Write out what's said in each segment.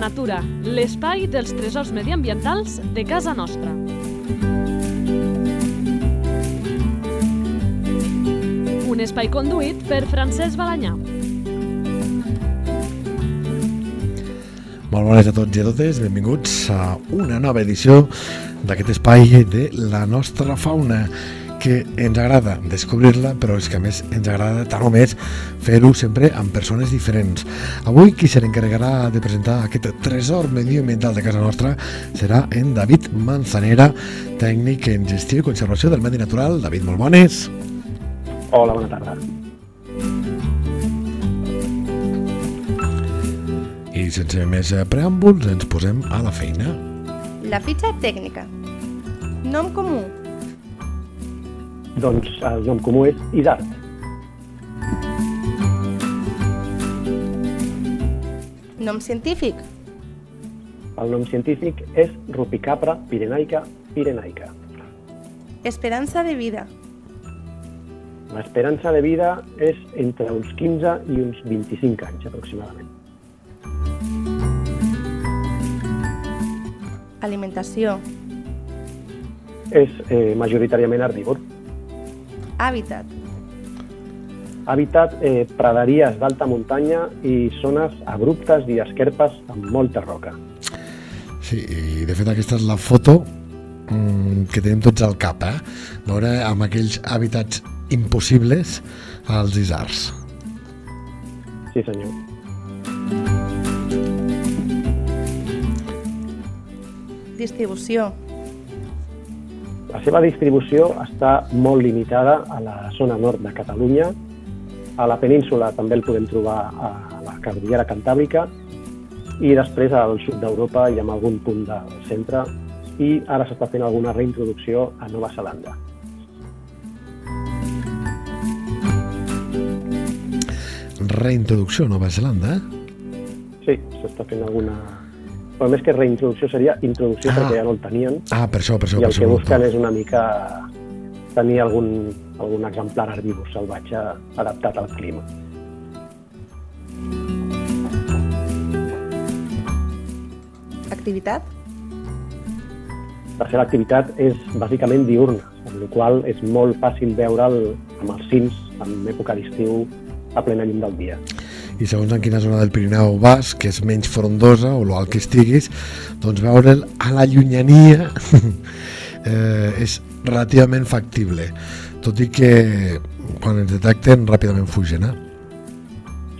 natura, l'espai dels tresors mediambientals de casa nostra. Un espai conduït per Francesc Balanyà. Molt bones a tots i a totes, benvinguts a una nova edició d'aquest espai de la nostra fauna que ens agrada descobrir-la, però és que a més ens agrada tant o més fer-ho sempre amb persones diferents. Avui qui se n'encarregarà de presentar aquest tresor medioambiental de casa nostra serà en David Manzanera, tècnic en gestió i conservació del medi natural. David, molt bones. Hola, bona tarda. I sense més preàmbuls ens posem a la feina. La fitxa tècnica. Nom comú. Doncs el nom comú és Isart. Nom científic. El nom científic és Rupicapra pirenaica pirenaica. Esperança de vida. L'esperança de vida és entre uns 15 i uns 25 anys aproximadament. Alimentació. És eh, majoritàriament herbívor. Hàbitat. Hàbitat eh, praderies d'alta muntanya i zones abruptes i esquerpes amb molta roca. Sí, i de fet aquesta és la foto mm, que tenim tots al cap, eh? Veure amb aquells hàbitats impossibles als isars. Sí, senyor. Distribució. La seva distribució està molt limitada a la zona nord de Catalunya. A la península també el podem trobar a la Cordillera Cantàbrica i després al sud d'Europa i en algun punt del centre i ara s'està fent alguna reintroducció a Nova Zelanda. Reintroducció a Nova Zelanda, eh? Sí, s'està fent alguna... Però més que reintroducció seria introducció Ah. perquè ja no el tenien Ah, per això, per això. i per el això que busquen és una mica tenir algun, algun exemplar herbívor salvatge adaptat al clima. Activitat. La seva activitat és bàsicament diurna, amb la qual és molt fàcil veure'l amb els cims en època d'estiu a plena llum del dia. I segons en quina zona del Pirineu vas, que és menys frondosa o l'alt que estiguis, doncs veure'l a la llunyania eh, és relativament factible, tot i que quan ens detecten ràpidament fugen, eh?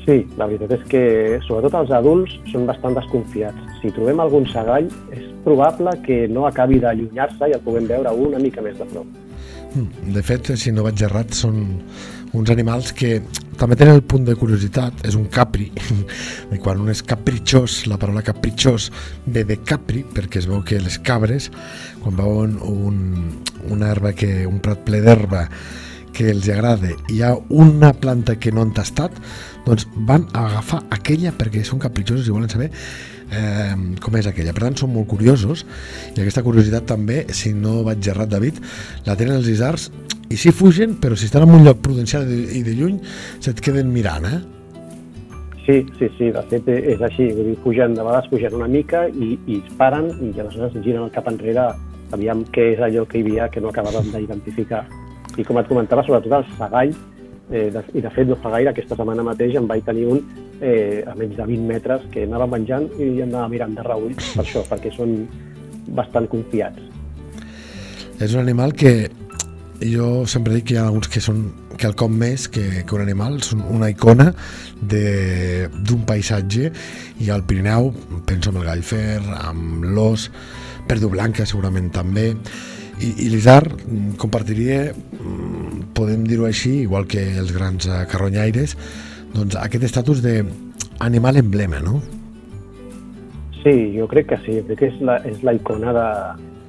Sí, la veritat és que sobretot els adults són bastant desconfiats. Si trobem algun segall, és probable que no acabi d'allunyar-se i el puguem veure una mica més de prop. Mm, De fet, si no vaig errat, són uns animals que també tenen el punt de curiositat, és un capri, i quan un és capritxós, la paraula capritxós ve de capri, perquè es veu que les cabres, quan veuen un, una herba que, un prat ple d'herba que els agrada i hi ha una planta que no han tastat, doncs van a agafar aquella perquè són capritxosos i volen saber eh, com és aquella. Per tant, són molt curiosos i aquesta curiositat també, si no vaig errat, David, la tenen els isars i sí fugen, però si estan en un lloc prudencial i de, i de lluny, se't queden mirant, eh? Sí, sí, sí, de fet eh, és així. Vull dir, fugen, de vegades fugen una mica i, i es paren i aleshores giren el cap enrere aviam què és allò que hi havia que no acabàvem d'identificar. I com et comentava, sobretot el segall, eh, de, i de fet no fa gaire, aquesta setmana mateix en vaig tenir un eh, a menys de 20 metres que anava menjant i anava mirant de reull per això, perquè són bastant confiats. És un animal que jo sempre dic que hi ha alguns que són que el com més que, que un animal, són una icona d'un paisatge i al Pirineu, penso en el gallfer, amb l'os, perdo blanca segurament també, i, i l'isar mm, compartiria, mm, podem dir-ho així, igual que els grans eh, carronyaires, doncs aquest estatus d'animal emblema, no? Sí, jo crec que sí, jo crec que és la, és la icona de...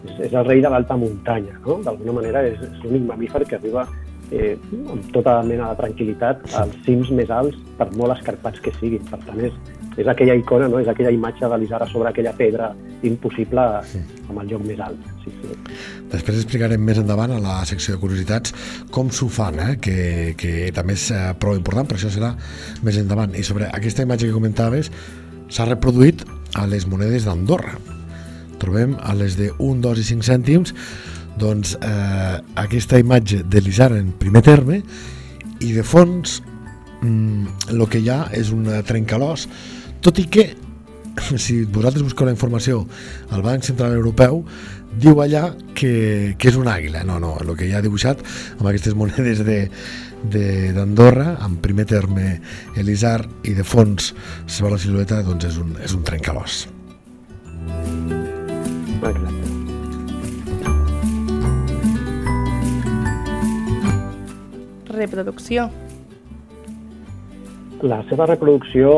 És, és el rei de l'alta muntanya, no? D'alguna manera és, és l'únic mamífer que arriba eh, amb tota mena de tranquil·litat als cims més alts, per molt escarpats que siguin. Per tant, és, és aquella icona, no? és aquella imatge de l'Isara sobre aquella pedra impossible amb el lloc més alt. Sí, sí. Després explicarem més endavant a la secció de curiositats com s'ho fan, eh? que, que també és eh, prou important, però això serà més endavant. I sobre aquesta imatge que comentaves, s'ha reproduït a les monedes d'Andorra. Trobem a les de 1, 2 i 5 cèntims doncs, eh, aquesta imatge de l'Isar en primer terme i de fons mm, el que hi ha és un trencalós tot i que si vosaltres busqueu la informació al Banc Central Europeu diu allà que, que és una àguila. No, no, el que hi ha dibuixat amb aquestes monedes de d'Andorra en primer terme Elisar i de fons se veu la silueta doncs és un, és un trencalós Reproducció. La seva reproducció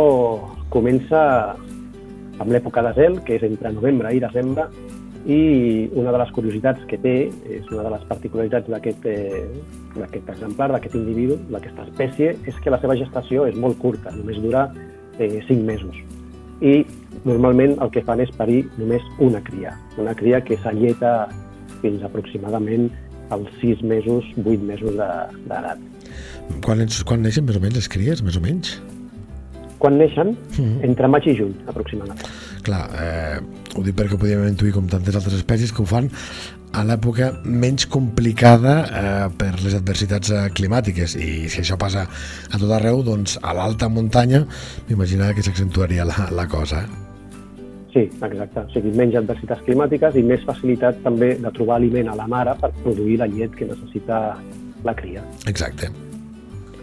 comença amb l'època de zel, que és entre novembre i desembre, i una de les curiositats que té, és una de les particularitats d'aquest eh, exemplar, d'aquest individu, d'aquesta espècie, és que la seva gestació és molt curta, només dura eh, 5 mesos. I normalment el que fan és parir només una cria, una cria que s'alleta fins aproximadament als 6 mesos, 8 mesos d'edat. Quan, quan neixen més o menys les cries, més o menys? Quan neixen? Mm -hmm. Entre maig i juny, aproximadament. Clar, eh, ho dic perquè podíem intuir com tantes altres espècies que ho fan a l'època menys complicada eh, per les adversitats eh, climàtiques i si això passa a tot arreu, doncs a l'alta muntanya m'imaginava que s'accentuaria la, la cosa. Eh? Sí, exacte. O sigui, menys adversitats climàtiques i més facilitat també de trobar aliment a la mare per produir la llet que necessita la cria. Exacte.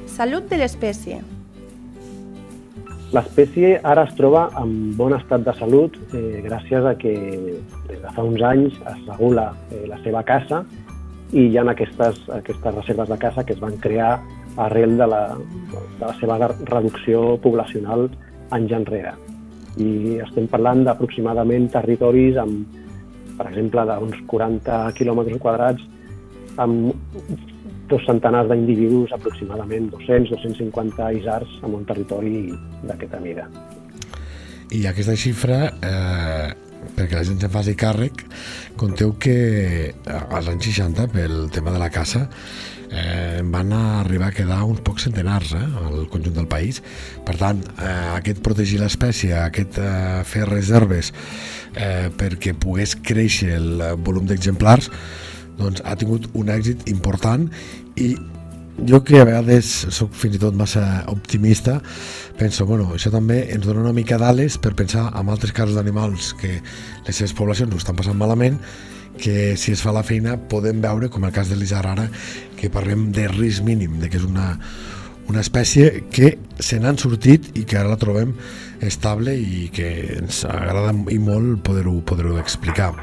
Salut de l'espècie. L'espècie ara es troba en bon estat de salut eh, gràcies a que des de fa uns anys es regula eh, la seva caça i hi ha aquestes, aquestes reserves de caça que es van crear arrel de la, de la seva reducció poblacional anys enrere. I estem parlant d'aproximadament territoris amb, per exemple, d'uns 40 quilòmetres quadrats amb dos centenars d'individus, aproximadament 200-250 isars en un territori d'aquesta mida. I aquesta xifra, eh, perquè la gent se'n faci càrrec, conteu que eh, als anys 60, pel tema de la caça, eh, van arribar a quedar uns pocs centenars eh, al conjunt del país. Per tant, eh, aquest protegir l'espècie, aquest eh, fer reserves eh, perquè pogués créixer el volum d'exemplars, doncs ha tingut un èxit important i jo que a vegades sóc fins i tot massa optimista penso, bueno, això també ens dona una mica d'ales per pensar en altres casos d'animals que les seves poblacions ho estan passant malament que si es fa la feina podem veure, com el cas de l'Isar ara, que parlem de risc mínim, de que és una, una espècie que se n'han sortit i que ara la trobem estable i que ens agrada i molt poder-ho poder, -ho, explicar.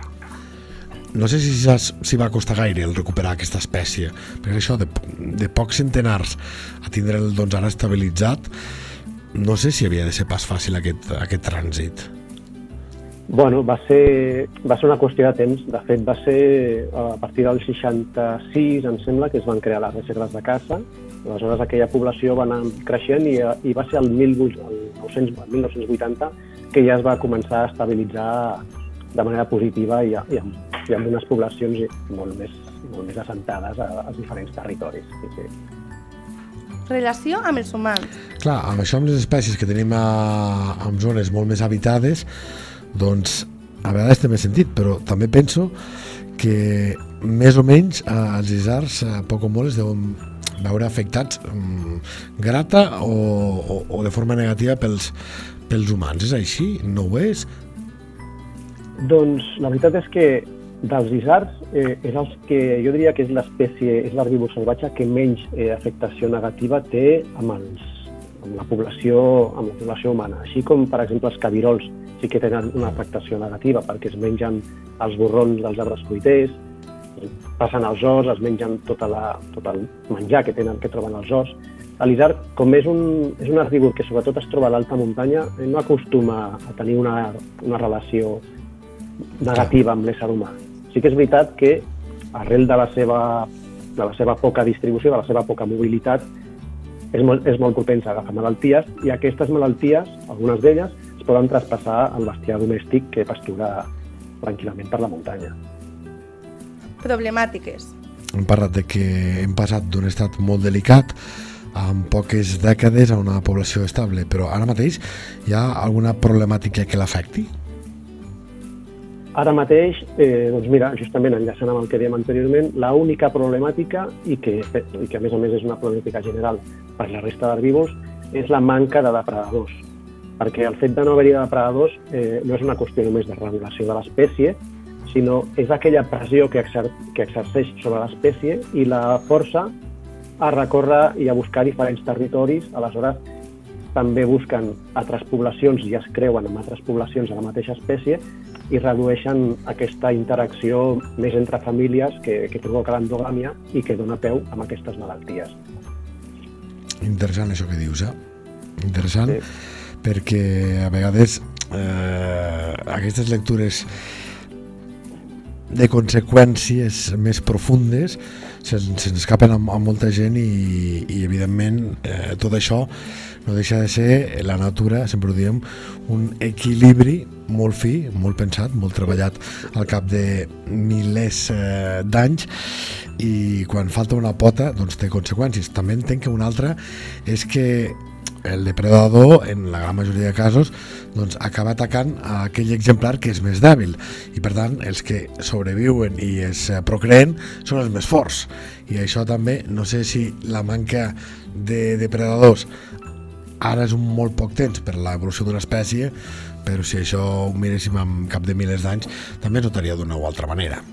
No sé si, si va costar gaire el recuperar aquesta espècie, perquè això de, de pocs centenars a tindre'l doncs, ara estabilitzat, no sé si havia de ser pas fàcil aquest, aquest trànsit. Bueno, va ser, va ser una qüestió de temps. De fet, va ser a partir del 66, em sembla, que es van crear les reserves de caça. Aleshores, aquella població va anar creixent i, i va ser el, 1900, el 1980 que ja es va començar a estabilitzar de manera positiva i, i, amb, i amb unes poblacions molt més, molt més assentades als diferents territoris. Sí, sí. Relació amb els humans. Clar, amb això amb les espècies que tenim a, en zones molt més habitades, doncs a vegades té més sentit, però també penso que més o menys eh, els isars a poc o molt es deuen veure afectats um, grata o, o, o de forma negativa pels, pels humans. És així? No ho és? Doncs la veritat és que dels isars eh, és els que jo diria que és l'espècie, és l'herbívor salvatge que menys eh, afectació negativa té amb, els, amb, la població, amb la població humana. Així com, per exemple, els cabirols, sí que tenen una afectació negativa perquè es mengen els borrons dels arbres fruiters, passen als horts, es mengen tota la, tot el menjar que tenen que troben als horts. L'isard, com és un, és un herbívor que sobretot es troba a l'alta muntanya, eh, no acostuma a tenir una, una relació negativa amb l'ésser humà. Sí que és veritat que arrel de la seva, de la seva poca distribució, de la seva poca mobilitat, és molt, és molt propensa a agafar malalties i aquestes malalties, algunes d'elles, poden traspassar el bestiar domèstic que pastura tranquil·lament per la muntanya. Problemàtiques. Hem parlat de que hem passat d'un estat molt delicat amb poques dècades a una població estable, però ara mateix hi ha alguna problemàtica que l'afecti? Ara mateix, eh, doncs mira, justament enllaçant amb el que dèiem anteriorment, l'única problemàtica, i que, i que a més a més és una problemàtica general per la resta d'herbívors, és la manca de depredadors. Perquè el fet de no haver-hi depredadors eh, no és una qüestió només de regulació de l'espècie, sinó és aquella pressió que, exer que exerceix sobre l'espècie i la força a recórrer i a buscar diferents territoris. Aleshores, també busquen altres poblacions i es creuen amb altres poblacions de la mateixa espècie i redueixen aquesta interacció més entre famílies que, que provoca l'endogàmia i que dona peu a aquestes malalties. Interessant això que dius, eh? Interessant, sí. perquè a vegades eh, aquestes lectures de conseqüències més profundes se'ns se escapen a, a molta gent i, i evidentment eh, tot això no deixa de ser la natura, sempre ho diem, un equilibri molt fi, molt pensat, molt treballat al cap de milers eh, d'anys. I quan falta una pota doncs té conseqüències. També entenc que una altra és que el depredador, en la gran majoria de casos, doncs, acaba atacant a aquell exemplar que és més dèbil. I per tant els que sobreviuen i es procreen són els més forts. I això també, no sé si la manca de depredadors ara és un molt poc temps per l'evolució d'una espècie però si això ho miréssim en cap de milers d'anys també notaria d'una o altra manera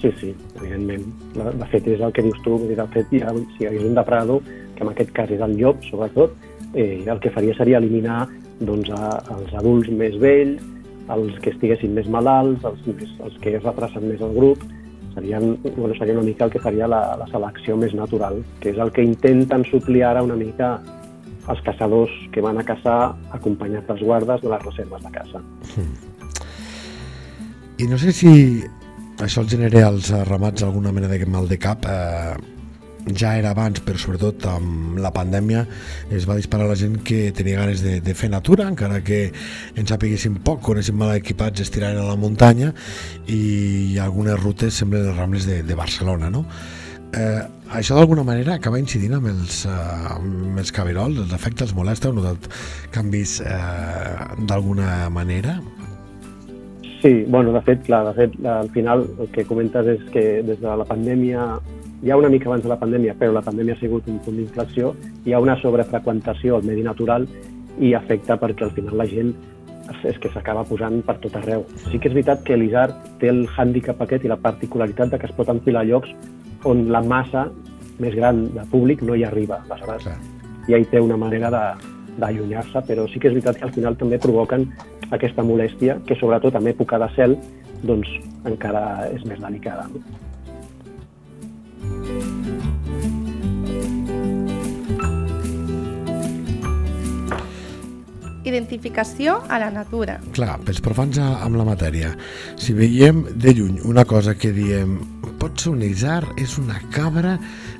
Sí, sí, evidentment. De fet, és el que dius tu, de fet, ja, si hi hagués un depredador, que en aquest cas és el llop, sobretot, eh, el que faria seria eliminar doncs, a, els adults més vells, els que estiguessin més malalts, els, més, els que es retracen més al grup, serien, bueno, seria una mica el que faria la, la selecció més natural, que és el que intenten suplir ara una mica els caçadors que van a caçar acompanyats dels guardes de les reserves de caça. I no sé si això els genera als ramats alguna mena de mal de cap. Eh, ja era abans, però sobretot amb la pandèmia es va disparar la gent que tenia ganes de, de fer natura, encara que ens sapiguéssim poc, coneixem mal equipats, es tiraren a la muntanya i algunes rutes semblen les Rambles de, de Barcelona, no? Eh, això d'alguna manera acaba incidint amb els, eh, amb els caberols, els efectes molesta, heu notat canvis eh, d'alguna manera? Sí, bueno, de fet, clar, de fet, al final el que comentes és que des de la pandèmia, ja una mica abans de la pandèmia, però la pandèmia ha sigut un punt d'inflexió, hi ha una sobrefreqüentació al medi natural i afecta perquè al final la gent és que s'acaba posant per tot arreu. Sí que és veritat que l'Isar té el hàndicap aquest i la particularitat de que es pot enfilar llocs on la massa més gran de públic no hi arriba. Aleshores, ja. ja hi té una manera d'allunyar-se, però sí que és veritat que al final també provoquen aquesta molèstia, que sobretot en època de cel doncs, encara és més delicada. No? Identificació a la natura. Clar, pels profans amb la matèria, si veiem de lluny una cosa que diem pot ser un isar, és una cabra,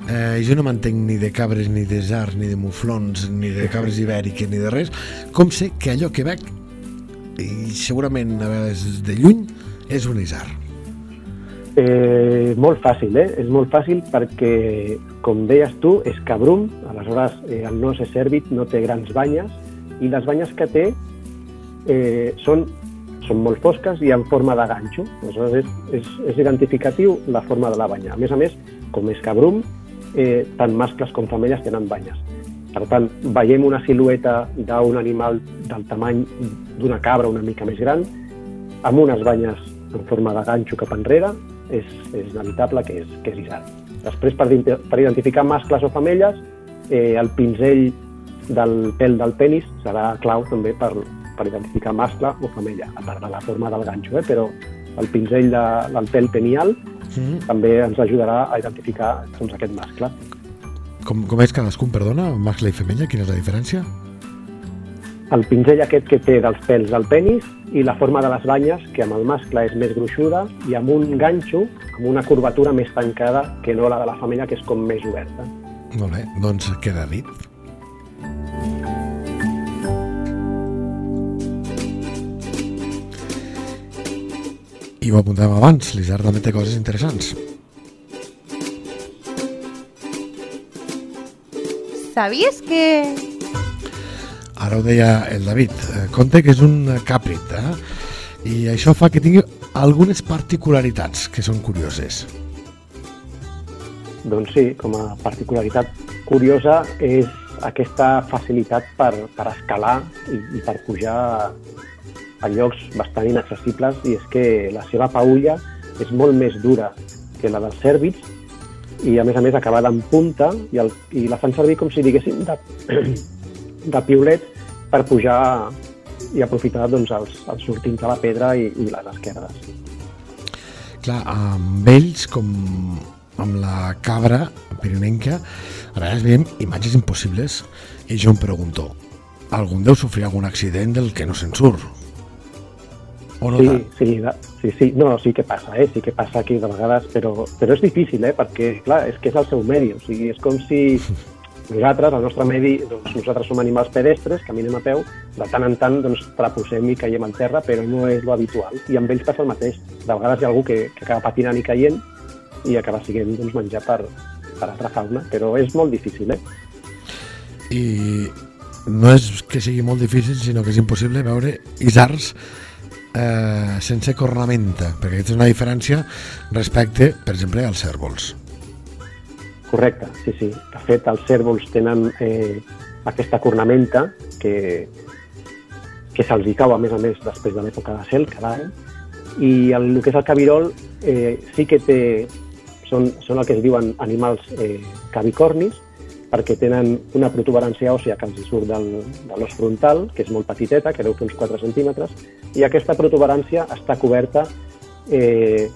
eh, jo no m'entenc ni de cabres, ni de zars, ni de muflons, ni de cabres ibèriques, ni de res, com sé que allò que veig, i segurament a vegades de lluny, és un isar? Eh, molt fàcil, eh? És molt fàcil perquè, com deies tu, és cabrum, aleshores eh, el nos és cèrvit, no té grans banyes, i les banyes que té eh, són, són molt fosques i en forma de ganxo. És, és, és identificatiu la forma de la banya. A més a més, com és cabrum, eh, tant mascles com femelles tenen banyes. Per tant, veiem una silueta d'un animal del tamany d'una cabra una mica més gran, amb unes banyes en forma de ganxo cap enrere, és, és inevitable que és, que és isar. Després, per, per identificar mascles o femelles, eh, el pinzell del pèl del penis serà clau també per, per identificar mascle o femella, a part de la forma del ganxo, eh? però el pinzell de, del pèl penial mm. també ens ajudarà a identificar doncs, aquest mascle. Com, com és cadascun, perdona, mascle i femella? Quina és la diferència? El pinzell aquest que té dels pèls del penis i la forma de les banyes, que amb el mascle és més gruixuda i amb un ganxo, amb una curvatura més tancada que no la de la femella, que és com més oberta. Molt bé, doncs queda dit. I ho apuntàvem abans, l'Isard també té coses interessants. Sabies que... Ara ho deia el David. Eh, Conte que és un càprit, eh? I això fa que tingui algunes particularitats que són curioses. Doncs sí, com a particularitat curiosa és aquesta facilitat per, per escalar i, i per pujar a llocs bastant inaccessibles i és que la seva paulla és molt més dura que la dels cèrvits i a més a més acabada en punta i, el, i la fan servir com si diguéssim de, de piolet per pujar i aprofitar doncs, els, els sortints de la pedra i, i les esquerdes. Clar, amb ells, com amb la cabra pirinenca, a vegades veiem imatges impossibles i jo em pregunto, algun deu sofrir algun accident del que no se'n surt? O no sí, tant? sí, de, sí, sí, no, sí que passa, eh? sí que passa aquí de vegades, però, però és difícil, eh? perquè clar, és que és el seu medi, o sigui, és com si nosaltres, el nostre medi, doncs, nosaltres som animals pedestres, caminem a peu, de tant en tant doncs, traposem i caiem en terra, però no és lo habitual. I amb ells passa el mateix. De vegades hi ha algú que, que acaba patinant i caient i acaba sent doncs, menjar per, per altra fauna, però és molt difícil, eh? I no és que sigui molt difícil, sinó que és impossible veure isars eh, sense cornamenta, perquè aquesta és una diferència respecte, per exemple, als cèrvols. Correcte, sí, sí. De fet, els cèrvols tenen eh, aquesta cornamenta que, que se'ls cau, a més a més, després de l'època de cel, cada any, i el, el que és el cabirol eh, sí que té, són, són el que es diuen animals eh, cavicornis, perquè tenen una protuberància òssia que els surt del, de l'os frontal, que és molt petiteta, que deu fer uns 4 centímetres, i aquesta protuberància està coberta eh,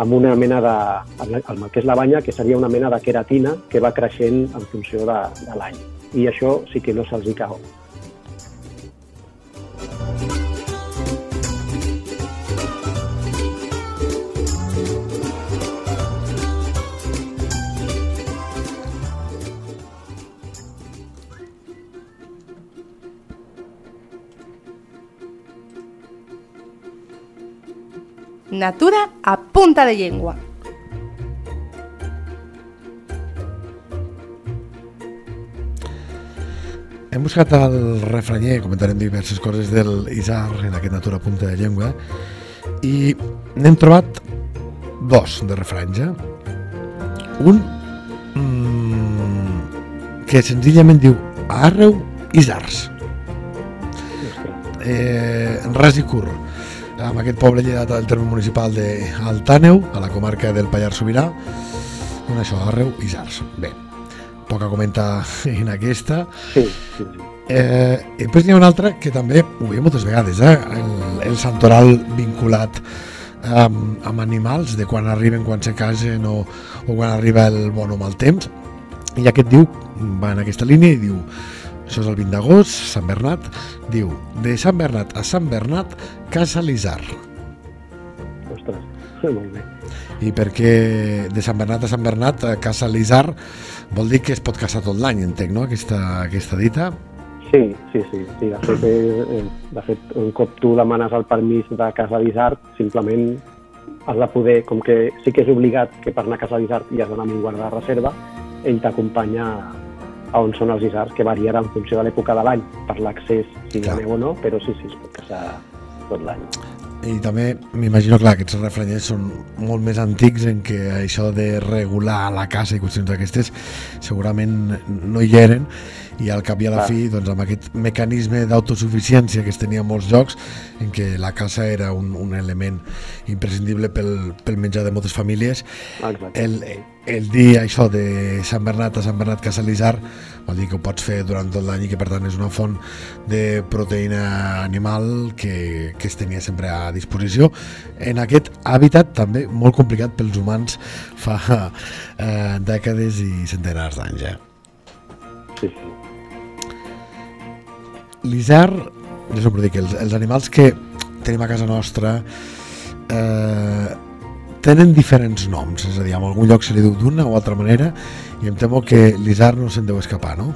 amb una mena de, el que és la banya, que seria una mena de queratina que va creixent en funció de, de l'any. I això sí que no se'ls hi cau. Natura a punta de llengua. Hem buscat el refranyer, comentarem diverses coses del Isar en aquest Natura Punta de Llengua i n'hem trobat dos de refranys. Eh? Un mmm, que senzillament diu Arreu Isars. Eh, ras i curt amb aquest poble llegat al terme municipal d'Altàneu, a la comarca del Pallars Sobirà, on això, Arreu i Sars. Bé, poc a comentar en aquesta. Sí, sí. Eh, i després n'hi ha una altra que també ho veiem moltes vegades, eh? el, el santoral vinculat amb, amb animals, de quan arriben, quan se casen o, o quan arriba el bon o mal temps. I aquest diu, va en aquesta línia i diu això és el 20 d'agost, Sant Bernat, diu, de Sant Bernat a Sant Bernat, Casa Lizar. Ostres, molt bé. I perquè de Sant Bernat a Sant Bernat, a Casa Lizar, vol dir que es pot casar tot l'any, entenc, no?, aquesta, aquesta dita. Sí, sí, sí. sí. De, fet, eh, de fet, un cop tu demanes el permís de Casa Lizard, simplement has de poder, com que sí que és obligat que per anar a Casa Lizard hi has d'anar amb un guarda de reserva, ell t'acompanya on són els isars, que variarà en funció de l'època de l'any, per l'accés, si hi ha Clar. neu o no, però sí, sí, es pot casar tot l'any. I també m'imagino, clar, que aquests refranyers són molt més antics en què això de regular la casa i qüestions d'aquestes segurament no hi eren i al cap i a la fi, doncs, amb aquest mecanisme d'autosuficiència que es tenia molts llocs en què la casa era un, un element imprescindible pel, pel menjar de moltes famílies Exacte. el, el dir això de Sant Bernat a Sant Bernat Casa Lizar vol dir que ho pots fer durant tot l'any i que per tant és una font de proteïna animal que, que es tenia sempre a disposició en aquest hàbitat també molt complicat pels humans fa eh, dècades i centenars d'anys eh? Sí, sí. L'isar jo sempre dic, els, els animals que tenim a casa nostra eh, tenen diferents noms, és a dir, en algun lloc se li diu d'una o altra manera i em temo que l'isar no se'n deu escapar, no?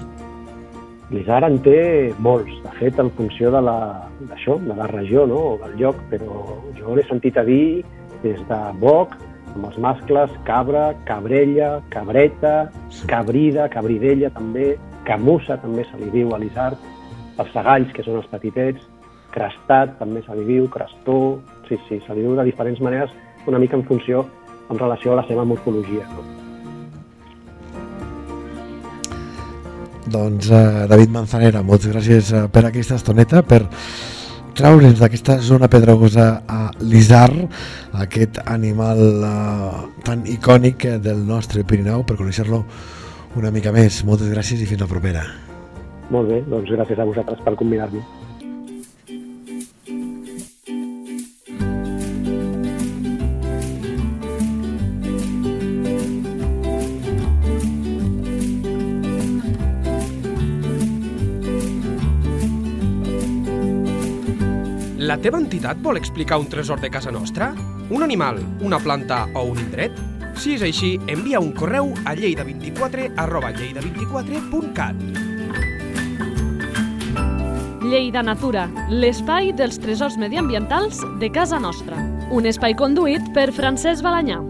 L'Isar en té molts, de fet, en funció de la, d'això, de la regió no? o del lloc, però jo l'he sentit a dir des de boc, amb els mascles, cabra, cabrella, cabreta, cabrida, cabridella també, camussa també se li diu a l'isard, els segalls, que són els petitets, crestat, també se li diu, crestó, sí, sí, se li diu de diferents maneres, una mica en funció, en relació a la seva morfologia. No? Doncs eh, David Manzanera, moltes gràcies eh, per aquesta estoneta, per traure'ns d'aquesta zona pedregosa a l'Isar, aquest animal eh, tan icònic del nostre Pirineu, per conèixer-lo una mica més. Moltes gràcies i fins la propera. Molt bé, doncs gràcies a vosaltres per convidar-me. La teva entitat vol explicar un tresor de casa nostra? Un animal, una planta o un indret? Si és així, envia un correu a lleida24 arroba lleida24.cat. Lleida Natura, l'espai dels tresors mediambientals de casa nostra. Un espai conduït per Francesc Balanyà.